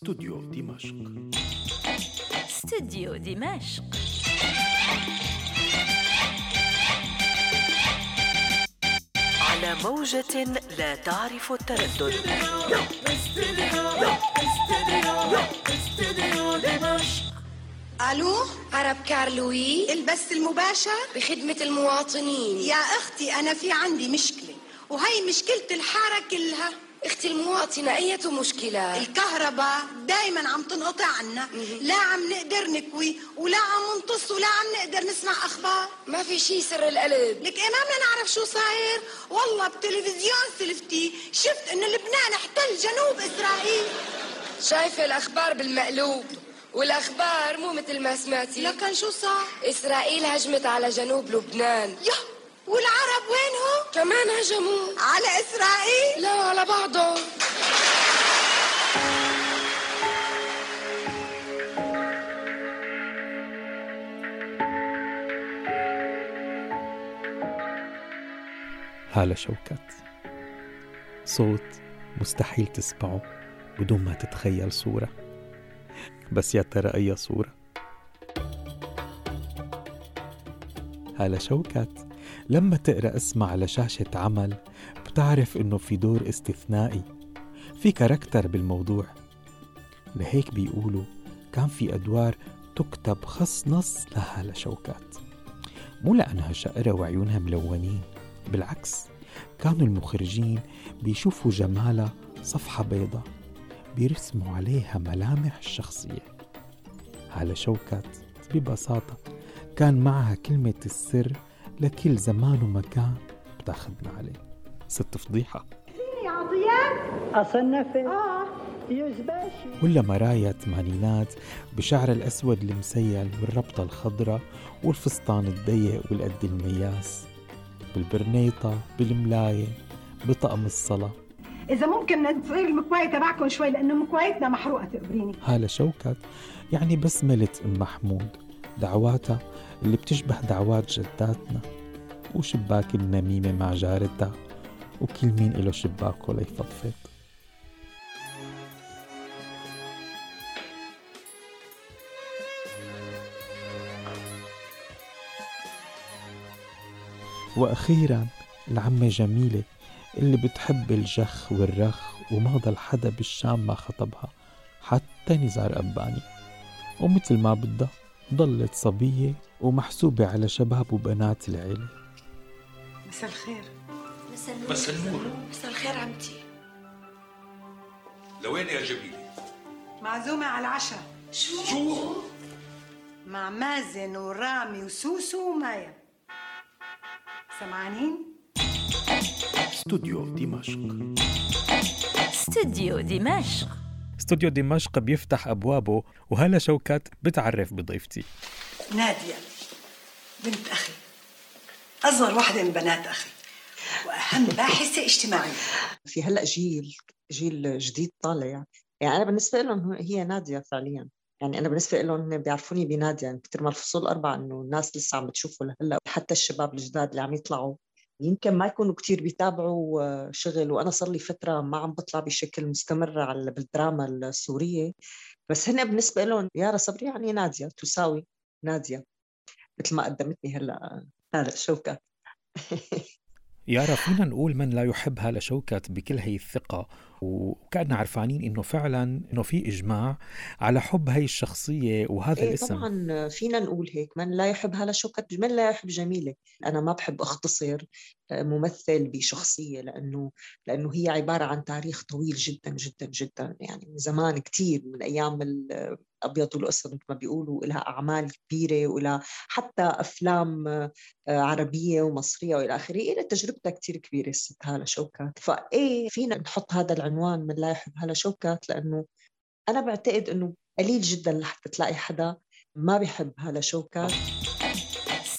استوديو دمشق استوديو دمشق على موجة لا تعرف التردد. ألو؟ عرب كارلوي. البث المباشر بخدمة المواطنين. يا أختي أنا في عندي مشكلة وهي مشكلة الحاره كلها أختي المواطنة اية مشكلة؟ الكهرباء دايما عم تنقطع عنا. لا عم نقدر نكوي ولا عم نطص ولا عم نقدر نسمع أخبار. ما في شي سر القلب. لك إيه ما بدنا نعرف شو صاير. والله بتلفزيون سلفتي شفت إنه لبنان احتل جنوب إسرائيل. شايفة الأخبار بالمقلوب والأخبار مو مثل ما سمعتي. لكن شو صار؟ إسرائيل هجمت على جنوب لبنان. يا والعرب وينهم؟ كمان هجموا. على إسرائيل؟ لا على بعضهم. هالة شوكت. صوت مستحيل تسمعه بدون ما تتخيل صورة. بس يا ترى أي صورة؟ هالة شوكت. لما تقرأ اسمها على شاشة عمل بتعرف إنه في دور استثنائي في character بالموضوع. لهيك بيقولوا كان في أدوار تكتب خص نص لهالة شوكت مو لأنها شقرة وعيونها ملونين بالعكس كانوا المخرجين بيشوفوا جمالها صفحة بيضة بيرسموا عليها ملامح الشخصية. هالة شوكت ببساطة كان معها كلمة السر لكل زمان ومكان بتاخدنا عليه. ست فضيحة. يا عطيان؟ أصنف. آه. يزباشي ولا مرايا تمانينات بشعر الأسود المسيل والربطة الخضراء والفستان الضيق والقد المياس. بالبرنيطة بالملاية بطقم الصلاة. إذا ممكن تصير المكواية تبعكم شوي لأنه مكوايتنا محروقة تقبريني هالة شوكت يعني بسملة أم محمود. دعواتها اللي بتشبه دعوات جداتنا وشباك النميمة مع جارتها وكل مين إله شباكه ليفضفض وأخيرا العمة جميلة اللي بتحب الجخ والرخ وما ضل حدا بالشام ما خطبها حتى نزار أباني. ومثل ما بدها ضلت صبية ومحسوبة على شباب وبنات العيلة. مساء الخير. مساء النور. مساء الخير عمتي. لوين يا جميلة؟ معزومة على العشاء شو؟ مع مازن ورامي وسوسو ومايا. سمعانين؟ استوديو دمشق استوديو دمشق استوديو دمشق بيفتح أبوابه وهلا شوكت بتعرف بضيفتي. نادية بنت أخي. أصغر واحدة من بنات أخي. وأهم باحثة اجتماعية. في هلأ جيل جيل جديد طالع. يعني يعني أنا بالنسبة لهم هي نادية فعليا. يعني أنا بالنسبة لهم بيعرفوني بنادية. يعني كثر ما الفصول أربعة إنه الناس لسه عم بتشوفوا لهلأ. حتى الشباب الجداد اللي عم يطلعوا يمكن ما يكونوا كتير بيتابعوا آه، شغل. وأنا صار لي فترة ما عم بطلع بشكل مستمر على بالدراما السورية. بس هن بالنسبة لهم يارا صبري يعني نادية تساوي نادية مثل ما قدمتني هلأ. هذا شوكة. يارا فينا نقول من لا يحب هالة شوكت بكل هي الثقة. وكأننا عرفانين إنه فعلا إنه في إجماع على حب هي الشخصية وهذا إيه الاسم. طبعا فينا نقول هيك من لا يحب هلا شوكت من لا يحب جميلة. أنا ما بحب أختصر ممثل بشخصية لأنه لأنه هي عبارة عن تاريخ طويل جدا جدا جدا. يعني من زمان كتير من أيام الأبيض والأسود مثل ما بيقولوا لها أعمال كبيرة ولها حتى أفلام آه، عربية ومصرية وإلى آخره. إلها تجربتها كتير كبيرة الست هالة شوكت فإيه فينا نحط هذا العنوان من لا يحب هالة شوكت لأنه أنا بعتقد إنه قليل جدا لحتى تلاقي حدا ما بيحب هالة شوكت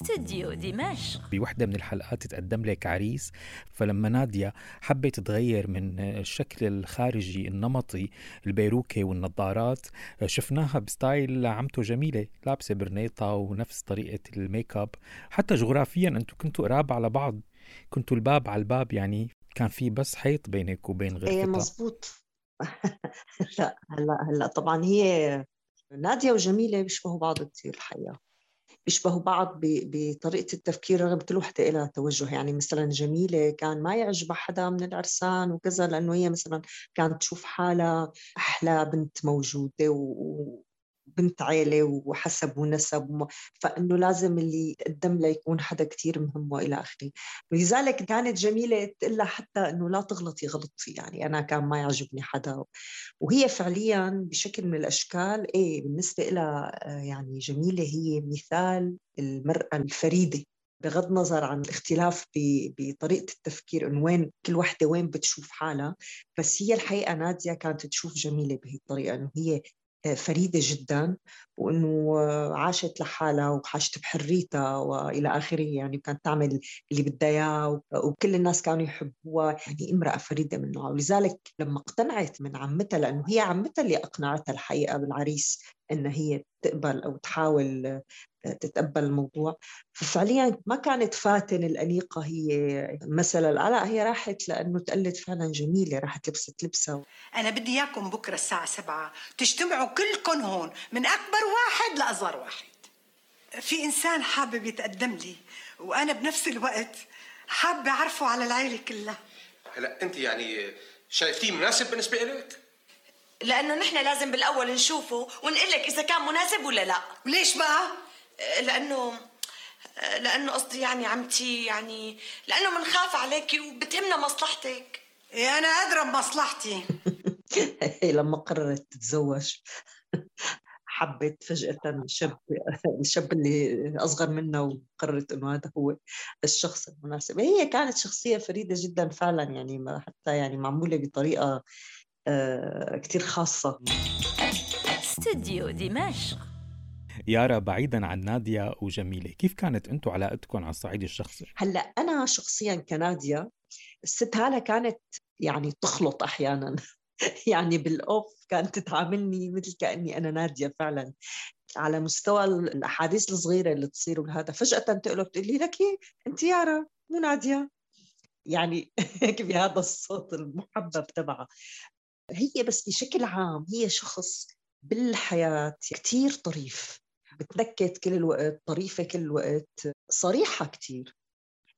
استوديو دمشق. بوحدة من الحلقات تقدم لك عريس فلما نادية حبت تغير من الشكل الخارجي النمطي البيروكي والنظارات شفناها ب style عمته جميلة لابسة برنيطة ونفس طريقة الميك أب. حتى جغرافيا أنتم كنتوا قراب على بعض كنتوا الباب على الباب يعني كان في بس حيط بينك وبين إيه غرفتها مزبوط. لا هلا هلا طبعا هي نادية وجميلة بيشبهوا بعض كثير الحقيقة. بيشبهوا بعض بطريقة التفكير رغم كل وحدة لها توجه. يعني مثلا جميلة كان ما يعجبها حدا من العرسان وكذا لأنه هي مثلا كانت تشوف حالها أحلى بنت موجودة و... بنت عيلة وحسب ونسب فإنه لازم اللي يتقدم لها يكون حدا كتير مهم وإلى آخره. ولذلك كانت جميلة تقول حتى إنه لا تغلطي غلطي يعني أنا كان ما يعجبني حدا. وهي فعليا بشكل من الأشكال إيه بالنسبة لها آه، يعني جميلة هي مثال المرأة الفريدة. بغض النظر عن الاختلاف بطريقة التفكير إنه وين كل وحدة وين بتشوف حالها بس هي الحقيقة نادية كانت تشوف جميلة بهي الطريقة إنه هي فريدة جدا وإنه عاشت لحالها وعاشت بحريتها وإلى آخره يعني كانت تعمل اللي بدها إياه وكل الناس كانوا يحبوها يعني امرأة فريدة من نوعها. ولذلك لما اقتنعت من عمتها لأنه هي عمتها اللي أقنعتها الحقيقة بالعريس إن هي تقبل أو تحاول تتقبل الموضوع. ففعليا ما كانت فاتن الأنيقة هي مثل الآلاء هي راحت لأنه تقلد فعلا جميلة راحت لبست لبسها. أنا بدي إياكم بكرة الساعة سبعة تجتمعوا كلكم هون من أكبر واحد لأصغر واحد. في إنسان حابب يتقدم لي وأنا بنفس الوقت حابة أعرفه على العيلة كلها. هلا أنت يعني شايفتيه مناسب بالنسبة لك؟ لأنه نحن لازم بالأول نشوفه ونقول لك إذا كان مناسب ولا لا. وليش بقى؟ لأنه لأنه قصدي يعني عمتي يعني لأنه بنخاف عليكي وبتهمنا مصلحتك. إيه أنا قادرة بمصلحتي. لما قررت تتزوج حبت فجأة الشاب الشاب اللي أصغر منها وقررت إنه هذا هو الشخص المناسب. هي كانت شخصية فريدة جدا فعلا يعني حتى يعني معمولة بطريقة آه، كتير خاصة. استوديو دمشق يارا بعيدا عن نادية وجميلة كيف كانت أنتم علاقتكم على الصعيد الشخصي؟ هلأ أنا شخصيا كنادية الست هالة كانت يعني تخلط أحيانا. يعني بالأوف كانت تعاملني مثل كأني أنا نادية فعلا. على مستوى الأحاديث الصغيرة اللي تصير وهذا فجأة تقلب تقول لي لك أنت يارا مو نادية. يعني بهذا الصوت المحبب تبعها. هي بس بشكل عام هي شخص بالحياة كتير طريف. بتنكت كل الوقت طريفة كل الوقت. صريحة كتير.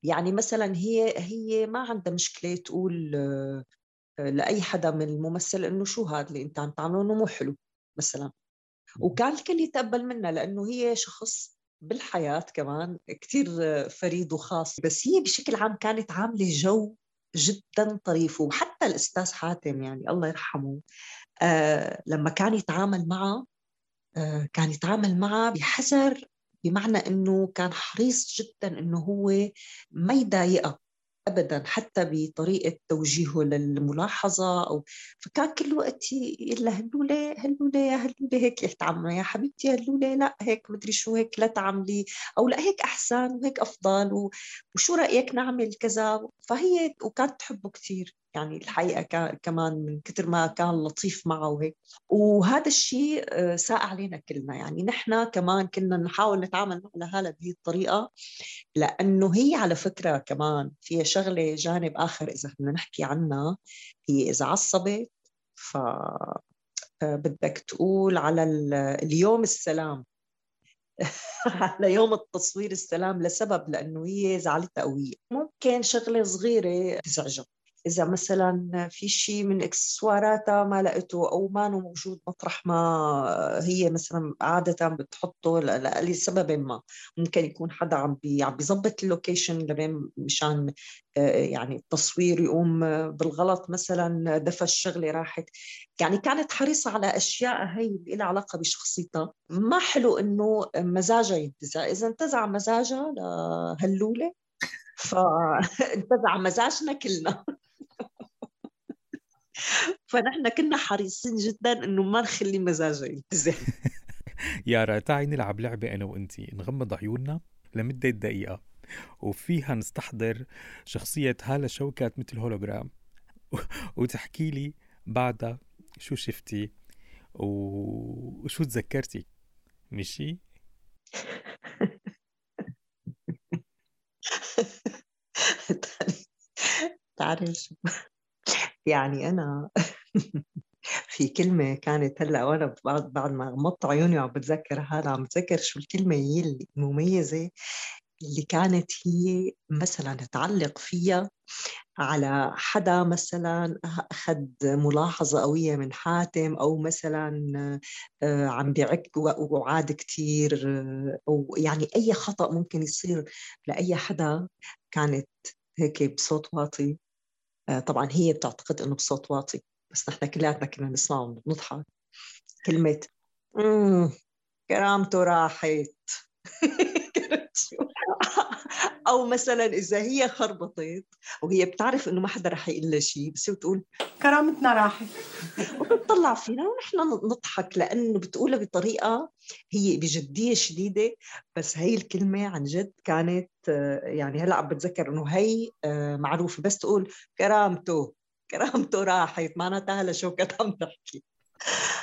يعني مثلا هي هي ما عندها مشكلة تقول آه، لأي حدا من الممثل إنه شو هذا اللي أنت عم تعمله إنه مو حلو مثلا. وكان الكل يتقبل منها لأنه هي شخص بالحياة كمان كتير فريد وخاص. بس هي بشكل عام كانت عاملة جو جدا طريف. وحتى الأستاذ حاتم يعني الله يرحمه آه لما كان يتعامل معه آه كان يتعامل معه بحذر بمعنى إنه كان حريص جدا إنه هو ما يضايقها ابدا حتى بطريقة توجيهه للملاحظة أو فكان كل وقت يقول لها هلوله هلوله يا هلوله هيك يتعامل يا حبيبتي هلوله لا هيك مدري شو هيك لا تعملي أو لا هيك أحسن وهيك أفضل وشو رأيك نعمل كذا؟ فهي وكانت تحبه كثير يعني الحقيقة كمان من كثر ما كان لطيف معه وهيك وهذا الشيء آه، ساء علينا كلنا. يعني نحن كمان كنا نحاول نتعامل مع لهالة بهي الطريقة لأنه هي على فكرة كمان فيها شغلة جانب آخر إذا بدنا نحكي عنها هي إذا عصبت ف آه، بدك تقول على اليوم السلام. على يوم التصوير السلام لسبب لأنه هي زعلتها قوية. ممكن شغلة صغيرة تزعجها إذا مثلا في شيء من اكسسواراتها ما لقيته أو ما موجود مطرح ما هي مثلا عادة بتحطه لسبب ما. ممكن يكون حدا عم بي عم بيظبط ال location لبين مشان آه، يعني التصوير يقوم بالغلط مثلا دفى الشغلة راحت. يعني كانت حريصة على أشياء هي اللي لها علاقة بشخصيتها. ما حلو إنه مزاجها ينتزع. إذا انتزع مزاجها لهلوله فانتزع مزاجنا كلنا. فنحن كنا حريصين جدا إنه ما نخلي مزاجه ينتزع يارا تعي نلعب لعبة أنا وأنتي نغمض عيوننا لمدة دقيقة. وفيها نستحضر شخصية هالة شوكات مثل هولوجرام وتحكي لي بعدها شو شفتي وشو تذكرتي. مشي؟ تعرف يعني أنا في كلمة كانت هلأ وأنا بعد بعد ما غمضت عيوني وعم بتذكر هذا عم بتذكر شو الكلمة هي المميزة اللي كانت هي مثلا تعلق فيها على حدا مثلا أخذ ملاحظة قوية من حاتم أو مثلا آه، عم بيعك وعاد كتير آه، أو يعني أي خطأ ممكن يصير لأي حدا كانت هيك بصوت واطي. طبعا هي بتعتقد إنه بصوت واطي بس نحن كلياتنا كنا نسمعه ونضحك كلمة كرامته راحت. أو مثلا إذا هي خربطت وهي بتعرف إنه ما حدا رح يقول لها شيء بس بتقول كرامتنا راحت. وبتطلع فينا ونحن نضحك لأنه بتقولها بطريقة هي بجدية شديدة بس هي الكلمة عن جد كانت يعني هلأ عم بتذكر إنه هي آه، معروفة بس تقول كرامته كرامته راحت معناتها هلأ شوكت عم تحكي.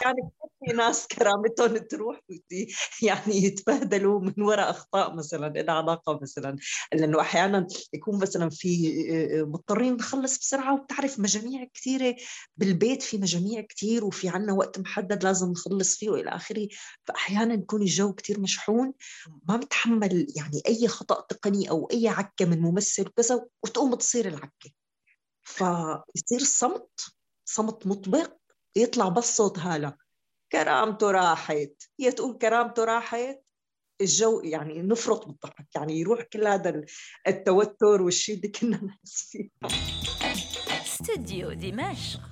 يعني في ناس كرامتهم تروح يعني يتبهدلوا من وراء أخطاء مثلا لها علاقة مثلا لأنه أحيانا يكون مثلا في مضطرين نخلص بسرعة وبتعرف مجاميع كثيرة بالبيت في مجاميع كثير وفي عنا وقت محدد لازم نخلص فيه وإلى آخره. فاحيانا يكون الجو كثير مشحون ما بتحمل يعني أي خطأ تقني أو أي عكة من ممثل وكذا وتقوم تصير العكة. فيصير الصمت صمت مطبق يطلع بس صوت هالة كرامته راحت. هي تقول كرامته راحت الجو يعني نفرط بالضحك يعني يروح كل هذا التوتر والشيء اللي كنا نحس فيه. استوديو دمشق.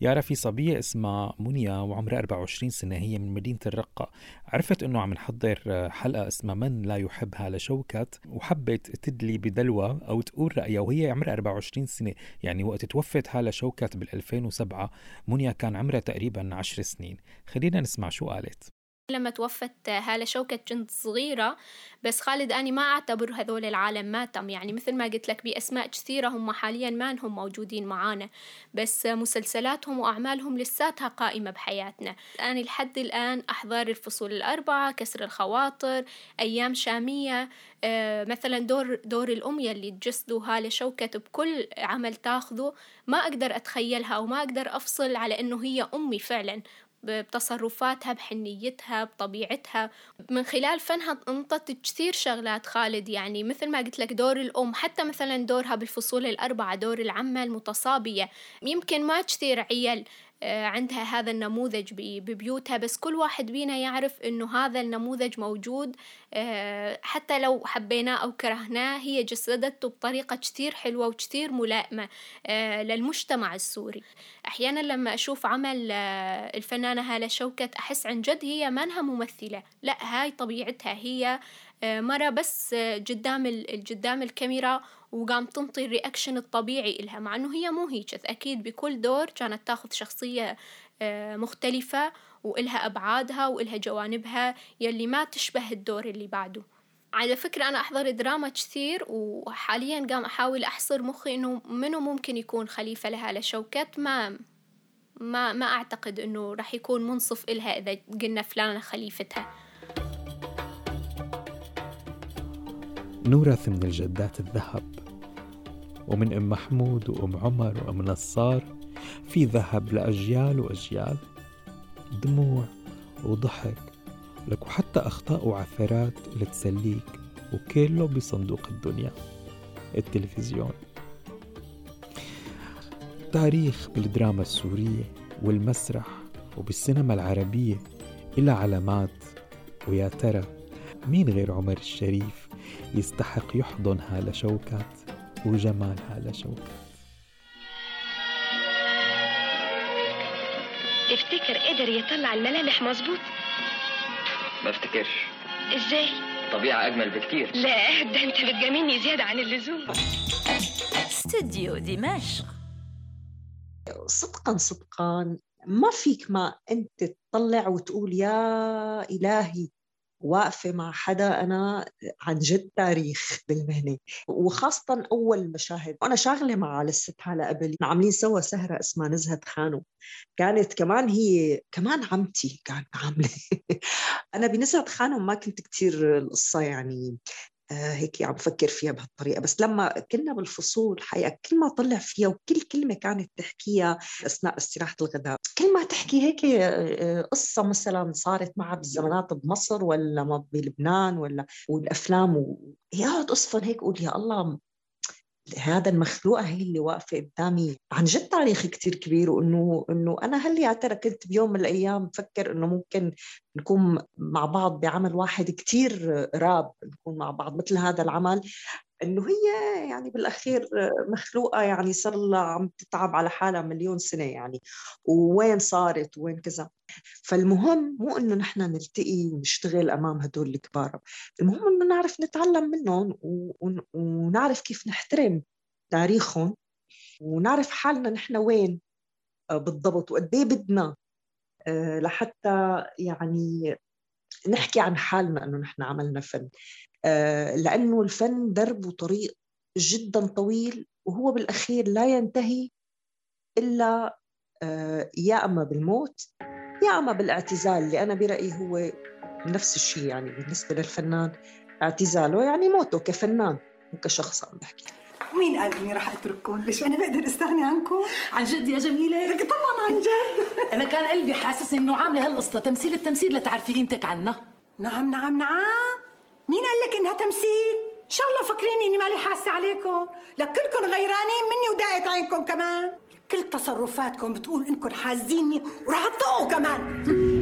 يارا في صبية اسمها منيا وعمرها 24 سنة هي من مدينة الرقة. عرفت إنه عم نحضر حلقة اسمها من لا يحب هالة شوكت وحبت تدلي بدلوة أو تقول رأيها وهي عمرها 24 سنة. يعني وقت توفت هالة شوكت بال 2007 منيا كان عمرها تقريبا 10 سنين. خلينا نسمع شو قالت. لما توفت هالة شوكت كنت صغيرة بس خالد أني ما أعتبر هذول العالم ماتم يعني مثل ما قلت لك بأسماء كثيرة هم حاليا ما هم موجودين معانا بس مسلسلاتهم وأعمالهم لساتها قائمة بحياتنا. أنا لحد الآن أحضر الفصول الأربعة كسر الخواطر أيام شامية آه مثلا دور دور الأم يلي تجسده هالة شوكت بكل عمل تاخذه ما أقدر أتخيلها أو ما أقدر أفصل على إنه هي أمي فعلا. بتصرفاتها بحنيتها بطبيعتها. من خلال فنها انطت كثير شغلات خالد. يعني مثل ما قلت لك دور الأم حتى مثلا دورها بالفصول الأربعة دور العمة المتصابية. يمكن ما كثير عيل عندها هذا النموذج ببيوتها بس كل واحد بينا يعرف إنه هذا النموذج موجود آه، حتى لو حبيناه أو كرهناه هي جسدته بطريقة كثير حلوة وكثير ملائمة آه، للمجتمع السوري. أحيانا لما أشوف عمل الفنانة هالة شوكت أحس عن جد هي منها ممثلة لا هاي طبيعتها هي مرة بس قدام قدام الكاميرا وقام تنطي ال reaction الطبيعي إلها مع إنه هي مو هيك. أكيد بكل دور كانت تاخذ شخصية آه، مختلفة وإلها أبعادها وإلها جوانبها يلي ما تشبه الدور اللي بعده. على فكرة أنا أحضر دراما كثير وحاليا قام أحاول أحصر مخي إنه منو ممكن يكون خليفة لها لشوكت ما ما ما أعتقد إنه راح يكون منصف إلها إذا قلنا فلانة خليفتها. نورث من الجدات الذهب. ومن أم محمود وأم عمر وأم نصار في ذهب لأجيال وأجيال. دموع وضحك لك وحتى أخطاء وعثرات لتسليك وكله بصندوق الدنيا. التلفزيون. تاريخ بالدراما السورية والمسرح وبالسينما العربية إلى علامات. ويا ترى مين غير عمر الشريف؟ يستحق يحضن هالة شوكات وجمال هالة شوكات. تفتكر قدر يطلع الملامح مظبوط؟ ما افتكرش. إزاي؟ طبيعة أجمل بكتير. لا ده أنت بتجاملني زيادة عن اللزوم. استوديو دمشق. صدقا صدقا ما فيك ما أنت تطلع وتقول يا إلهي. واقفة مع حدا أنا عن جد تاريخ بالمهنة وخاصة أول مشاهد. وأنا شاغلة مع الست هلا قبل عاملين سوا سهرة اسمها نزهة خانو. كانت كمان هي كمان عمتي كانت عاملة. أنا بنزهة خانو ما كنت كتير القصة يعني هيك عم بفكر فيها بهالطريقة. بس لما كنا بالفصول حقيقة كل ما طلع فيها وكل كلمة كانت تحكيها أثناء استراحة الغداء كل ما تحكي هيك آه، قصة مثلا صارت معها بالزمانات بمصر ولا بلبنان ولا والأفلام ويقعد أصفن هيك أقول يا الله هذا المخلوقة هي اللي واقفة قدامي. عن جد تاريخ كتير كبير وإنه إنه أنا هل يا ترى كنت بيوم من الأيام بفكر إنه ممكن نكون مع بعض بعمل واحد كتير راب نكون مع بعض مثل هذا العمل. إنه هي يعني بالأخير مخلوقة يعني صار لها عم تتعب على حالها مليون سنة يعني ووين صارت وين كذا. فالمهم مو إنه نحن نلتقي ونشتغل أمام هدول الكبار المهم إنه نعرف نتعلم منهم ونعرف كيف نحترم تاريخهم ونعرف حالنا نحن وين بالضبط وقد إيه بدنا. آه، لحتى يعني نحكي عن حالنا إنه نحن عملنا فن. آه، لأنه الفن درب وطريق جدا طويل وهو بالأخير لا ينتهي إلا يا أما بالموت يا أما بالاعتزال اللي أنا برأيي هو نفس الشيء يعني بالنسبة للفنان اعتزاله يعني موته كفنان وكشخص عم بحكي مين قال إني راح أترككم؟ ليش أنا بقدر أستغني عنكم؟ عن جد يا جميلة؟ لك طبعا عن جد أنا كان قلبي حاسسني إنه عاملة هالقصة تمثيل التمثيل لتعرفي قيمتك عنا نعم نعم نعم مين قال لك إنها تمثيل؟ إن شاء الله فاكريني إني مالي حاسة عليكم، لكلكم غيرانين مني وداعت عينكم كمان، كل تصرفاتكم بتقول إنكم حازيني وراح تطقوا كمان.